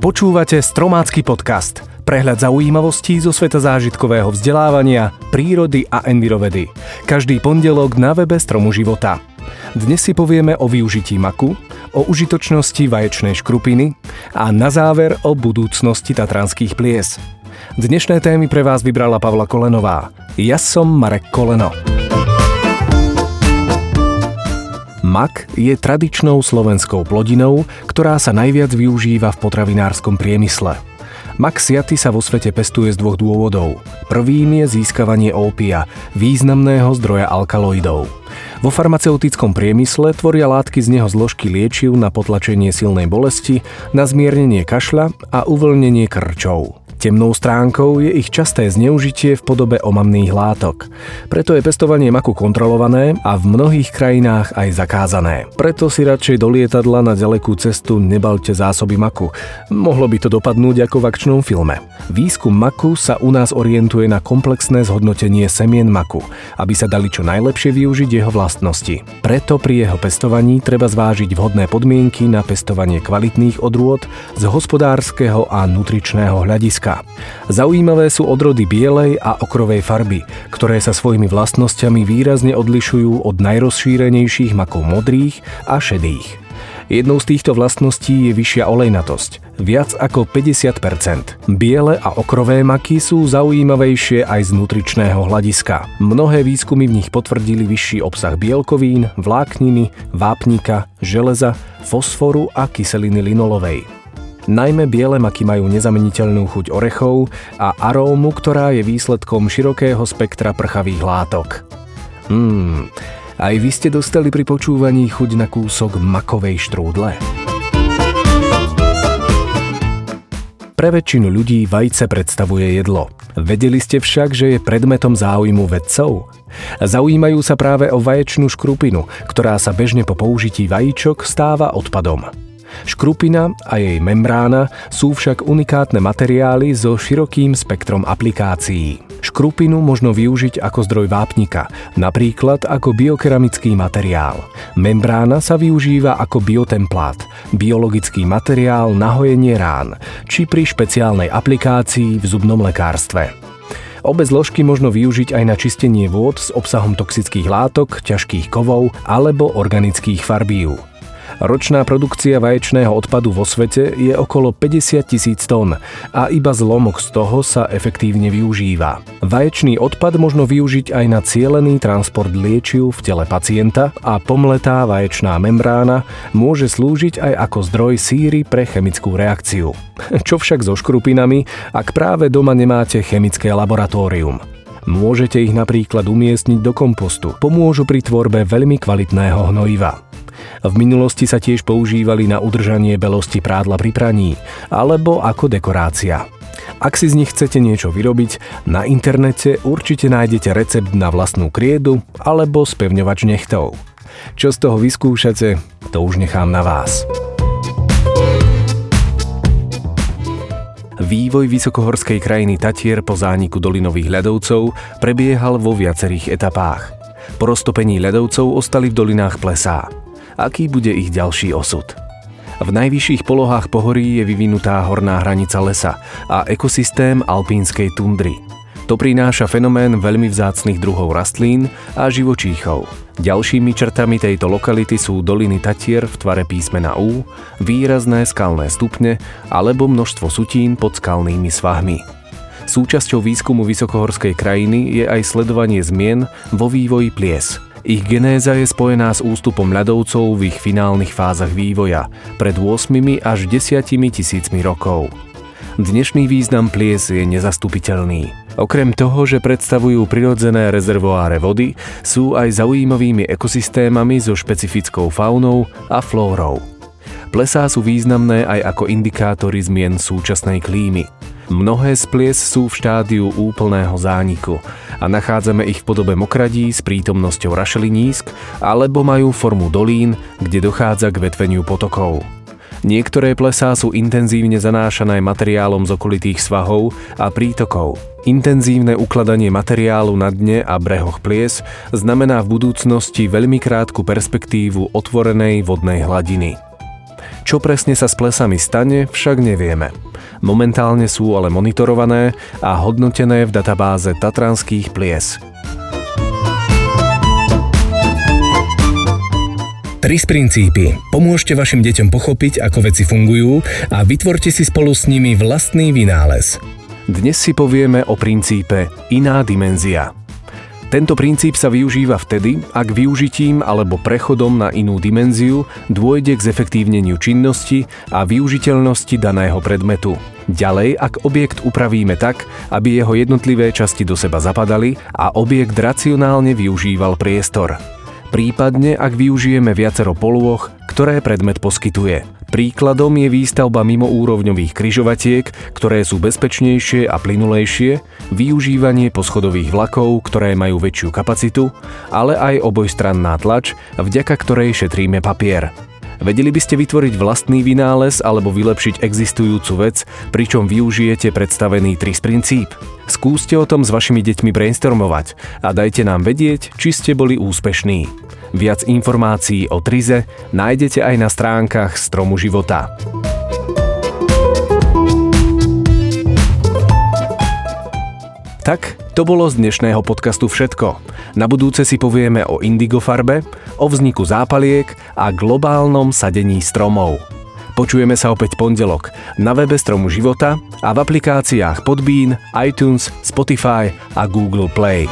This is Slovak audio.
Počúvate Stromácky podcast. Prehľad zaujímavostí zo sveta zážitkového vzdelávania, prírody a envirovedy. Každý pondelok na webe Stromu života. Dnes si povieme o využití maku, o užitočnosti vaječnej škrupiny a na záver o budúcnosti tatranských plies. Dnešné témy pre vás vybrala Pavla Kolenová. Ja som Marek Koleno. Mak je tradičnou slovenskou plodinou, ktorá sa najviac využíva v potravinárskom priemysle. Mak siaty sa vo svete pestuje z dvoch dôvodov. Prvým je získavanie ópia, významného zdroja alkaloidov. Vo farmaceutickom priemysle tvoria látky z neho zložky liečiv na potlačenie silnej bolesti, na zmiernenie kašľa a uvoľnenie krčov. Temnou stránkou je ich časté zneužitie v podobe omamných látok. Preto je pestovanie maku kontrolované a v mnohých krajinách aj zakázané. Preto si radšej do lietadla na ďalekú cestu nebalte zásoby maku. Mohlo by to dopadnúť ako v akčnom filme. Výskum maku sa u nás orientuje na komplexné zhodnotenie semien maku, aby sa dali čo najlepšie využiť jeho vlastnosti. Preto pri jeho pestovaní treba zvážiť vhodné podmienky na pestovanie kvalitných odrôd z hospodárskeho a nutričného hľadiska Slovenska. Zaujímavé sú odrody bielej a okrovej farby, ktoré sa svojimi vlastnosťami výrazne odlišujú od najrozšírenejších makov modrých a šedých. Jednou z týchto vlastností je vyššia olejnatosť, viac ako 50%. Biele a okrové maky sú zaujímavejšie aj z nutričného hľadiska. Mnohé výskumy v nich potvrdili vyšší obsah bielkovín, vlákniny, vápnika, železa, fosforu a kyseliny linolovej. Najmä biele maky majú nezameniteľnú chuť orechov a arómu, ktorá je výsledkom širokého spektra prchavých látok. Hmm, aj vy ste dostali pri počúvaní chuť na kúsok makovej štrúdle. Pre väčšinu ľudí vajce predstavuje jedlo. Vedeli ste však, že je predmetom záujmu vedcov? Zaujímajú sa práve o vaječnú škrupinu, ktorá sa bežne po použití vajíčok stáva odpadom. Škrupina a jej membrána sú však unikátne materiály so širokým spektrom aplikácií. Škrupinu možno využiť ako zdroj vápnika, napríklad ako biokeramický materiál. Membrána sa využíva ako biotemplát, biologický materiál na hojenie rán, či pri špeciálnej aplikácii v zubnom lekárstve. Obe zložky možno využiť aj na čistenie vôd s obsahom toxických látok, ťažkých kovov alebo organických farbív. Ročná produkcia vaječného odpadu vo svete je okolo 50 tisíc tón a iba zlomok z toho sa efektívne využíva. Vaječný odpad možno využiť aj na cielený transport liečiv v tele pacienta a pomletá vaječná membrána môže slúžiť aj ako zdroj síry pre chemickú reakciu. Čo však so škrupinami, ak práve doma nemáte chemické laboratórium? Môžete ich napríklad umiestniť do kompostu. Pomôžu pri tvorbe veľmi kvalitného hnojiva. V minulosti sa tiež používali na udržanie belosti prádla pri praní alebo ako dekorácia. Ak si z nich chcete niečo vyrobiť, na internete určite nájdete recept na vlastnú kriedu alebo spevňovač nechtov. Čo z toho vyskúšate, to už nechám na vás. Vývoj vysokohorskej krajiny Tatier po zániku dolinových ľadovcov prebiehal vo viacerých etapách. Po roztopení ľadovcov ostali v dolinách plesá aký bude ich ďalší osud. V najvyšších polohách pohorí je vyvinutá horná hranica lesa a ekosystém alpínskej tundry. To prináša fenomén veľmi vzácnych druhov rastlín a živočíchov. Ďalšími črtami tejto lokality sú doliny Tatier v tvare písmena U, výrazné skalné stupne alebo množstvo sutín pod skalnými svahmi. Súčasťou výskumu vysokohorskej krajiny je aj sledovanie zmien vo vývoji plies – ich genéza je spojená s ústupom ľadovcov v ich finálnych fázach vývoja pred 8 až 10 tisícmi rokov. Dnešný význam plies je nezastupiteľný. Okrem toho, že predstavujú prirodzené rezervoáre vody, sú aj zaujímavými ekosystémami so špecifickou faunou a flórou. Plesá sú významné aj ako indikátory zmien súčasnej klímy – Mnohé z plies sú v štádiu úplného zániku a nachádzame ich v podobe mokradí s prítomnosťou rašelinísk alebo majú formu dolín, kde dochádza k vetveniu potokov. Niektoré plesá sú intenzívne zanášané materiálom z okolitých svahov a prítokov. Intenzívne ukladanie materiálu na dne a brehoch plies znamená v budúcnosti veľmi krátku perspektívu otvorenej vodnej hladiny. Čo presne sa s plesami stane, však nevieme. Momentálne sú ale monitorované a hodnotené v databáze Tatranských plies. Tris princípy. Pomôžte vašim deťom pochopiť, ako veci fungujú a vytvorte si spolu s nimi vlastný vynález. Dnes si povieme o princípe iná dimenzia. Tento princíp sa využíva vtedy, ak využitím alebo prechodom na inú dimenziu dôjde k zefektívneniu činnosti a využiteľnosti daného predmetu. Ďalej, ak objekt upravíme tak, aby jeho jednotlivé časti do seba zapadali a objekt racionálne využíval priestor. Prípadne, ak využijeme viacero polôch, ktoré predmet poskytuje. Príkladom je výstavba mimoúrovňových kryžovatiek, ktoré sú bezpečnejšie a plynulejšie, využívanie poschodových vlakov, ktoré majú väčšiu kapacitu, ale aj obojstranná tlač, vďaka ktorej šetríme papier. Vedeli by ste vytvoriť vlastný vynález alebo vylepšiť existujúcu vec, pričom využijete predstavený TRIS princíp? Skúste o tom s vašimi deťmi brainstormovať a dajte nám vedieť, či ste boli úspešní. Viac informácií o Trize nájdete aj na stránkach Stromu života. Tak, to bolo z dnešného podcastu všetko. Na budúce si povieme o indigofarbe, o vzniku zápaliek a globálnom sadení stromov. Počujeme sa opäť pondelok na webe Stromu života a v aplikáciách Podbean, iTunes, Spotify a Google Play.